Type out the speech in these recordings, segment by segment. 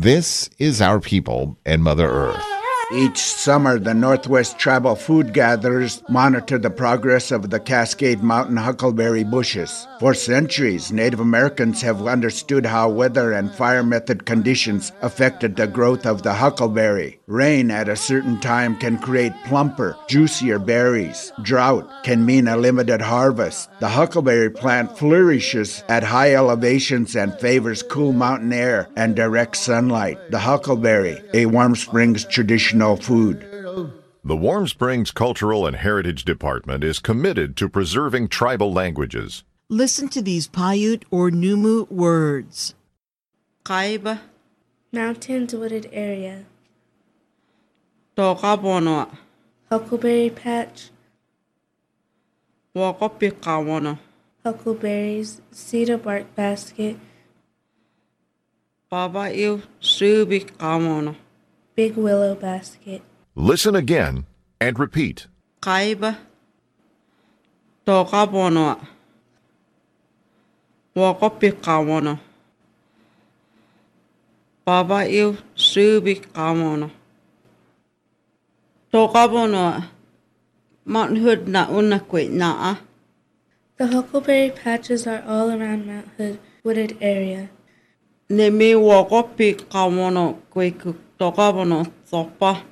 This is our people and Mother Earth. Each summer, the Northwest Tribal Food Gatherers monitor the progress of the Cascade Mountain huckleberry bushes. For centuries, Native Americans have understood how weather and fire method conditions affected the growth of the huckleberry. Rain at a certain time can create plumper, juicier berries. Drought can mean a limited harvest. The huckleberry plant flourishes at high elevations and favors cool mountain air and direct sunlight. The huckleberry, a Warm Springs traditional food. The Warm Springs Cultural and Heritage Department is committed to preserving tribal languages. Listen to these Paiute or Numu words. Kaiba, Mountains wooded area. Tokapono, Huckleberry patch. Wakopikawono, Huckleberries. Cedar bark basket. Baba iu subikawono, Big willow basket. Listen again and repeat. Kaiba, Tokapono, Wakopikawono, Baba iu subikawono. Tokapono, Mount Hood na unakwit naa. The huckleberry patches are all around Mount Hood wooded area. Ne me wakopikawono tokapono sopa.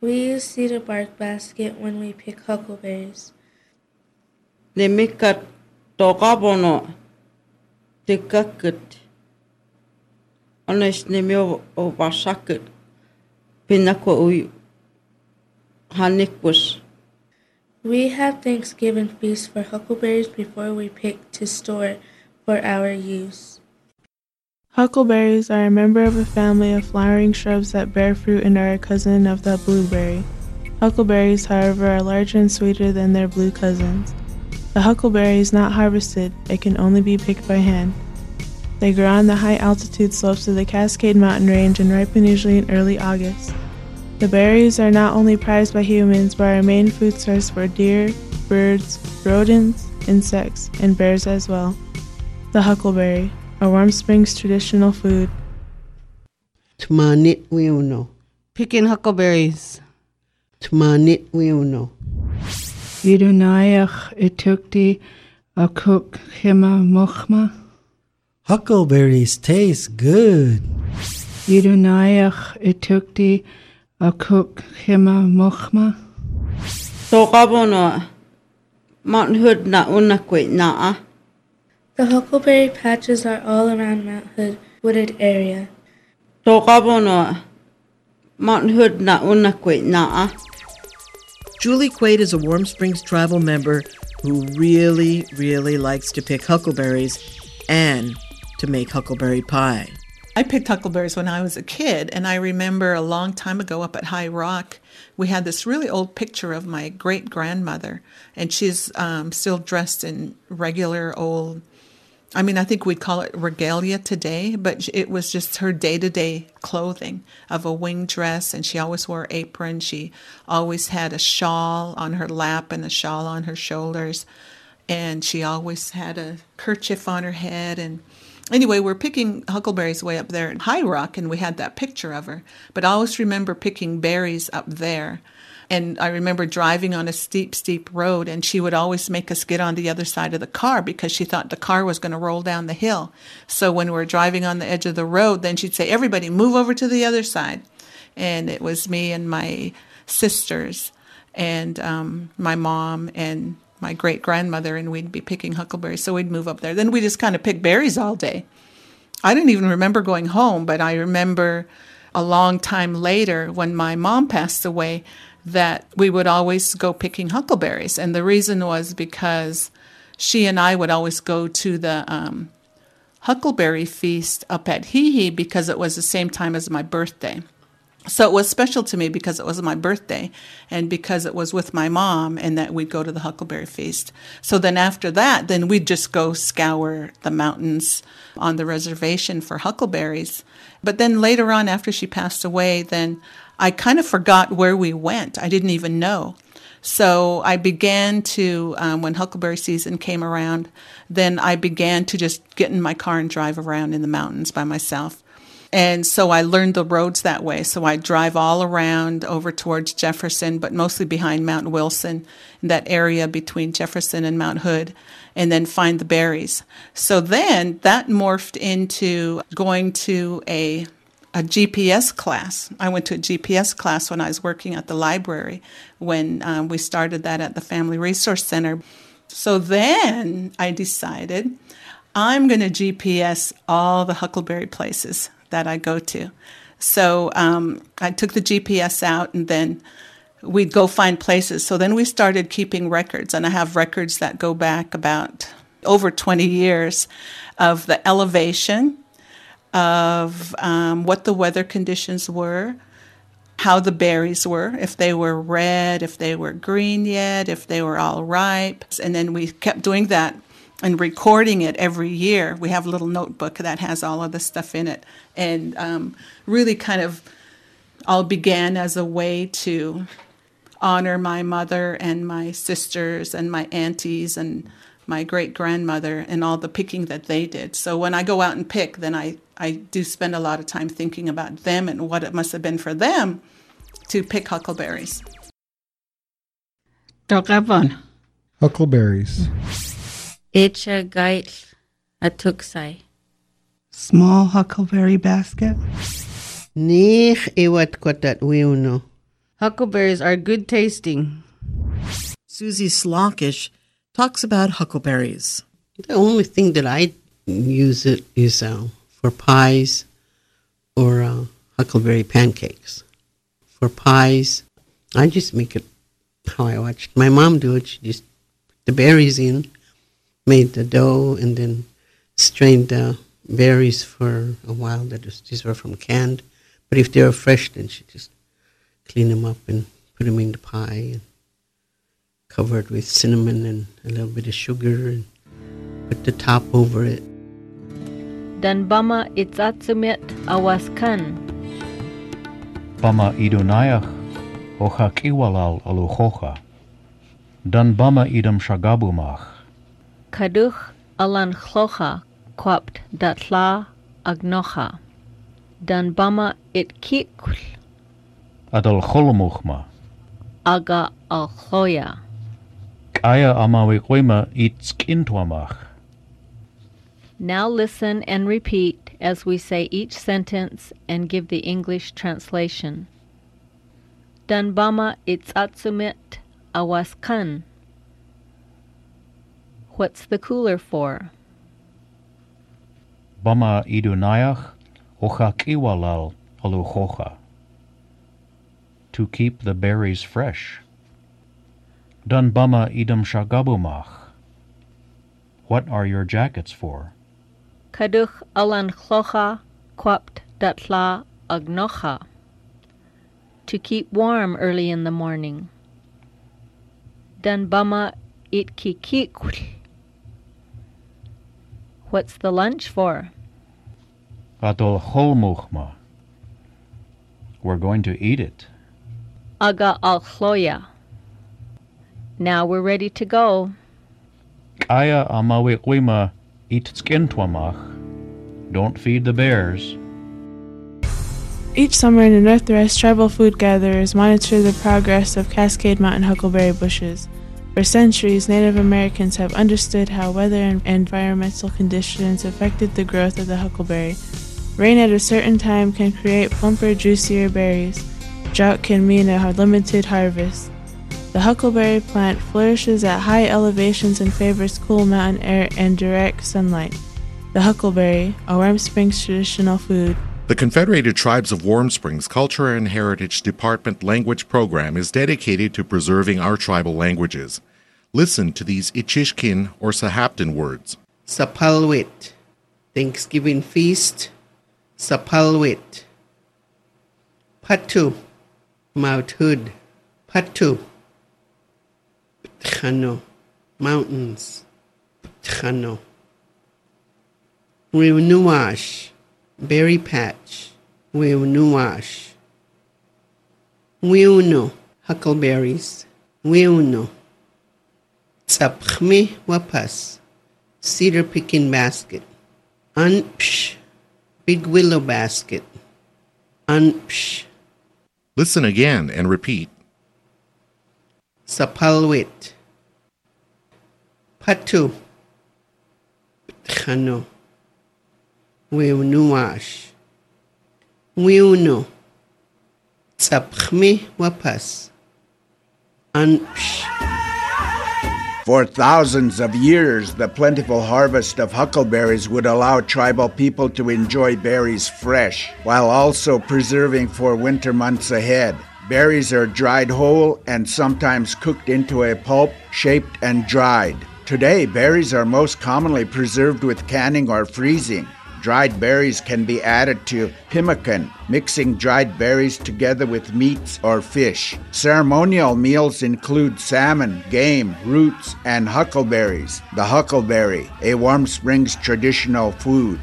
We use cedar bark basket when we pick huckleberries. Ne mika tokapono te kakit. Anes ne me o wasakit. Pinako ui hanikwas. We have Thanksgiving feast for huckleberries before we pick to store for our use. Huckleberries are a member of a family of flowering shrubs that bear fruit and are a cousin of the blueberry. Huckleberries, however, are larger and sweeter than their blue cousins. The huckleberry is not harvested, it can only be picked by hand. They grow on the high altitude slopes of the Cascade Mountain Range and ripen usually in early August. The berries are not only prized by humans but are a main food source for deer, birds, rodents, insects, and bears as well. The huckleberry, a Warm Springs traditional food. Tmanit wiuno. Picking huckleberries. Tmanit wiuno. Idunayach itukti akuk hima mochma. Huckleberries taste good. Idunayach itukti akuk hima mochma. Tokapono Mount Hood na unakwit naa. Ah? The huckleberry patches are all around Mount Hood wooded area. Tokapono Mount Hood na unakwit naa. Julie Quaid is a Warm Springs tribal member who really, really likes to pick huckleberries and to make huckleberry pie. I picked huckleberries when I was a kid, and I remember a long time ago up at High Rock, we had this really old picture of my great grandmother, and she's um, still dressed in regular old. I mean, I think we'd call it regalia today, but it was just her day to day clothing of a wing dress, and she always wore apron. She always had a shawl on her lap and a shawl on her shoulders, and she always had a kerchief on her head. And anyway, we're picking huckleberries way up there in High Rock, and we had that picture of her. But I always remember picking berries up there. And I remember driving on a steep, steep road, and she would always make us get on the other side of the car because she thought the car was going to roll down the hill. So when we were driving on the edge of the road, then she'd say, Everybody, move over to the other side. And it was me and my sisters and um, my mom and my great grandmother, and we'd be picking huckleberries. So we'd move up there. Then we just kind of pick berries all day. I didn't even remember going home, but I remember a long time later when my mom passed away that we would always go picking huckleberries. And the reason was because she and I would always go to the um, huckleberry feast up at Hee Hee because it was the same time as my birthday. So it was special to me because it was my birthday and because it was with my mom and that we'd go to the Huckleberry Feast. So then after that, then we'd just go scour the mountains on the reservation for huckleberries. But then later on, after she passed away, then I kind of forgot where we went. I didn't even know. So I began to, um, when huckleberry season came around, then I began to just get in my car and drive around in the mountains by myself. And so I learned the roads that way. So I drive all around over towards Jefferson, but mostly behind Mount Wilson, that area between Jefferson and Mount Hood, and then find the berries. So then that morphed into going to a a GPS class. I went to a GPS class when I was working at the library when um, we started that at the Family Resource Center. So then I decided I'm going to GPS all the Huckleberry places that I go to. So um, I took the GPS out and then we'd go find places. So then we started keeping records, and I have records that go back about over 20 years of the elevation, of um, what the weather conditions were, how the berries were, if they were red, if they were green yet, if they were all ripe. And then we kept doing that and recording it every year. We have a little notebook that has all of the stuff in it. And um, really kind of all began as a way to honor my mother and my sisters and my aunties and my great grandmother and all the picking that they did. So when I go out and pick, then I, I do spend a lot of time thinking about them and what it must have been for them to pick huckleberries. Huckleberries. Echa gait atuksai. Small huckleberry basket. Nich iwat kwatat wiuno. Huckleberries are good tasting. Susie Slonkish talks about huckleberries. The only thing that I use it is uh, for pies or uh, huckleberry pancakes. For pies, I just make it how I watched my mom do it. She just put the berries in, made the dough, and then strained the berries for a while. That was, these were from canned, but if they were fresh, then she just clean them up and put them in the pie and cover it with cinnamon and a little bit of sugar and put the top over it. Dan bama itzatsumit awaskan. Bama idunayach ocha kiwalal aluchocha. Dan bama idam shagabumach. Kaduch alan chlocha quapt datla agnocha. Dan bama it cholomuchma. aga alchoya. Kaya amawikwema itskintwamach. Now listen and repeat as we say each sentence and give the English translation. Danbama itzatsumit awaskan. What's the cooler for? Bama idunayach ocha kiwalal aluchocha. To keep the berries fresh. Dan bama idam shagabumach. What are your jackets for? Kaduch alan chlocha quapt datla agnocha. To keep warm early in the morning. Dan bama it kikikul. What's the lunch for? Adol cholmuchma. We're going to eat it. Aga al chloya. Now we're ready to go. Kaya amawikwima itskintwamach. Don't feed the bears. Each summer in the Northwest, tribal food gatherers monitor the progress of Cascade Mountain huckleberry bushes. For centuries, Native Americans have understood how weather and environmental conditions affected the growth of the huckleberry. Rain at a certain time can create plumper, juicier berries. Drought can mean a limited harvest. The huckleberry plant flourishes at high elevations and favors cool mountain air and direct sunlight. The huckleberry, a Warm Springs traditional food, The Confederated Tribes of Warm Springs Culture and Heritage Department language program is dedicated to preserving our tribal languages. Listen to these Ichishkin or Sahaptin words. Sapalwit. Thanksgiving feast. Sapalwit. Patu. Mount Hood. Patu. Tchano. Mountains. Tchano. Riwnuash. Berry patch. Riwnuash. Wiuno. Huckleberries. Wiuno. Tsapchmi wapas. Cedar picking basket. Unpsh. big willow basket, anpsh, Listen again and repeat. sapalwit, patu, tchano, wiunuash, wiuno, tsapchmi wapas. For thousands of years, the plentiful harvest of huckleberries would allow tribal people to enjoy berries fresh, while also preserving for winter months ahead. Berries are dried whole and sometimes cooked into a pulp, shaped and dried. Today, berries are most commonly preserved with canning or freezing. Dried berries can be added to pemmican, mixing dried berries together with meats or fish. Ceremonial meals include salmon, game, roots, and huckleberries. The huckleberry, a Warm Springs traditional food.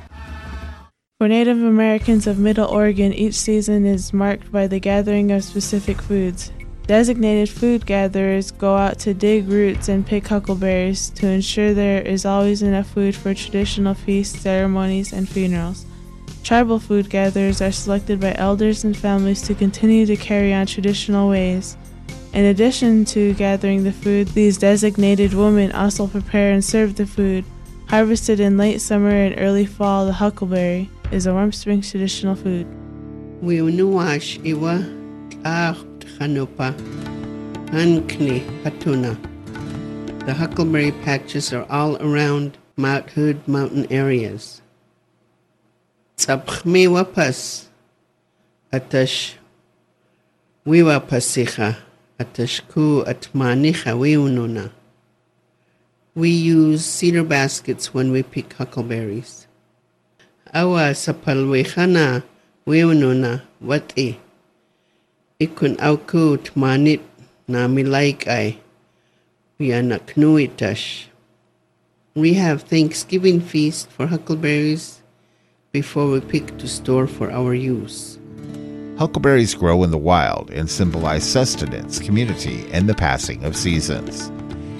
For Native Americans of Middle Oregon, each season is marked by the gathering of specific foods. Designated food gatherers go out to dig roots and pick huckleberries to ensure there is always enough food for traditional feasts, ceremonies, and funerals. Tribal food gatherers are selected by elders and families to continue to carry on traditional ways. In addition to gathering the food, these designated women also prepare and serve the food. Harvested in late summer and early fall, the huckleberry is a Warm Springs traditional food. Wiunuash iwa ah, chanupa ankni patuna. The huckleberry patches are all around Mount Hood mountain areas. Tsapchmi wapas atash wiwa pasicha atashku atmanicha wiununa. We use cedar baskets when we pick huckleberries. Awa sapalwechana wiununa wati. Ikun auku tmanit na milaikai. Vianaknuitash. We have Thanksgiving feast for huckleberries before we pick to store for our use. Huckleberries grow in the wild and symbolize sustenance, community, and the passing of seasons.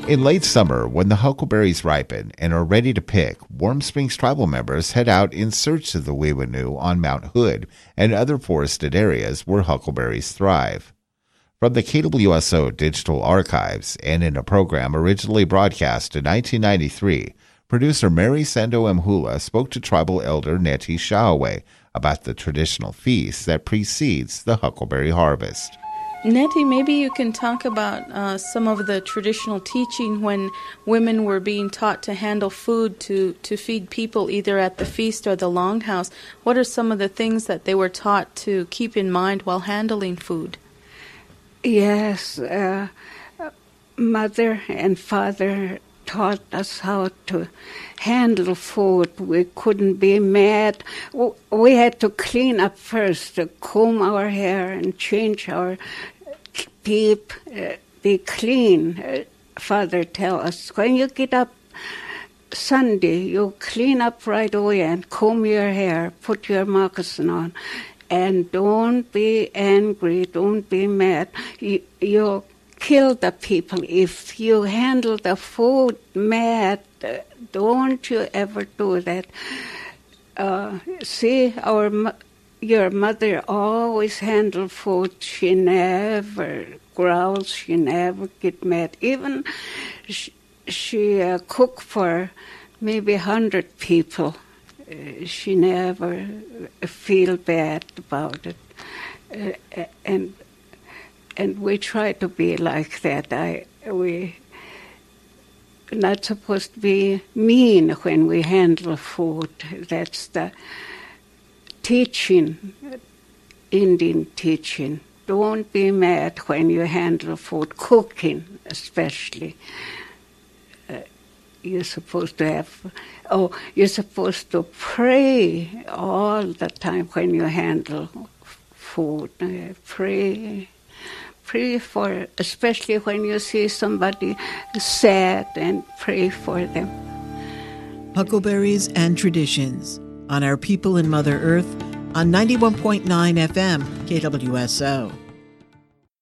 In late summer, when the huckleberries ripen and are ready to pick, Warm Springs tribal members head out in search of the Wewanu on Mount Hood and other forested areas where huckleberries thrive. From the KWSO Digital Archives and in a program originally broadcast in 1993, producer Mary Sando Mhula spoke to tribal elder Nettie Shawaway about the traditional feast that precedes the huckleberry harvest. Nettie, maybe you can talk about uh, some of the traditional teaching when women were being taught to handle food to, to feed people either at the feast or the longhouse. What are some of the things that they were taught to keep in mind while handling food? Yes, uh, mother and father taught us how to handle food. We couldn't be mad. We had to clean up first, to comb our hair and change our peep, uh, be clean. Uh, father tell us when you get up Sunday, you clean up right away and comb your hair, put your moccasin on, and don't be angry, don't be mad. You, you kill the people if you handle the food mad. Don't you ever do that. Uh, see, our your mother always handled food. She never growls. She never get mad. Even she, she uh, cooked for maybe hundred people. Uh, she never feel bad about it, uh, and and we try to be like that. I we not supposed to be mean when we handle food. That's the teaching, Indian teaching. Don't be mad when you handle food, cooking especially. Uh, you're supposed to have, oh, you're supposed to pray all the time when you handle food. Uh, pray, pray for, especially when you see somebody sad, and pray for them. Huckleberries and Traditions on Our People in Mother Earth on 91.9 FM, KWSO.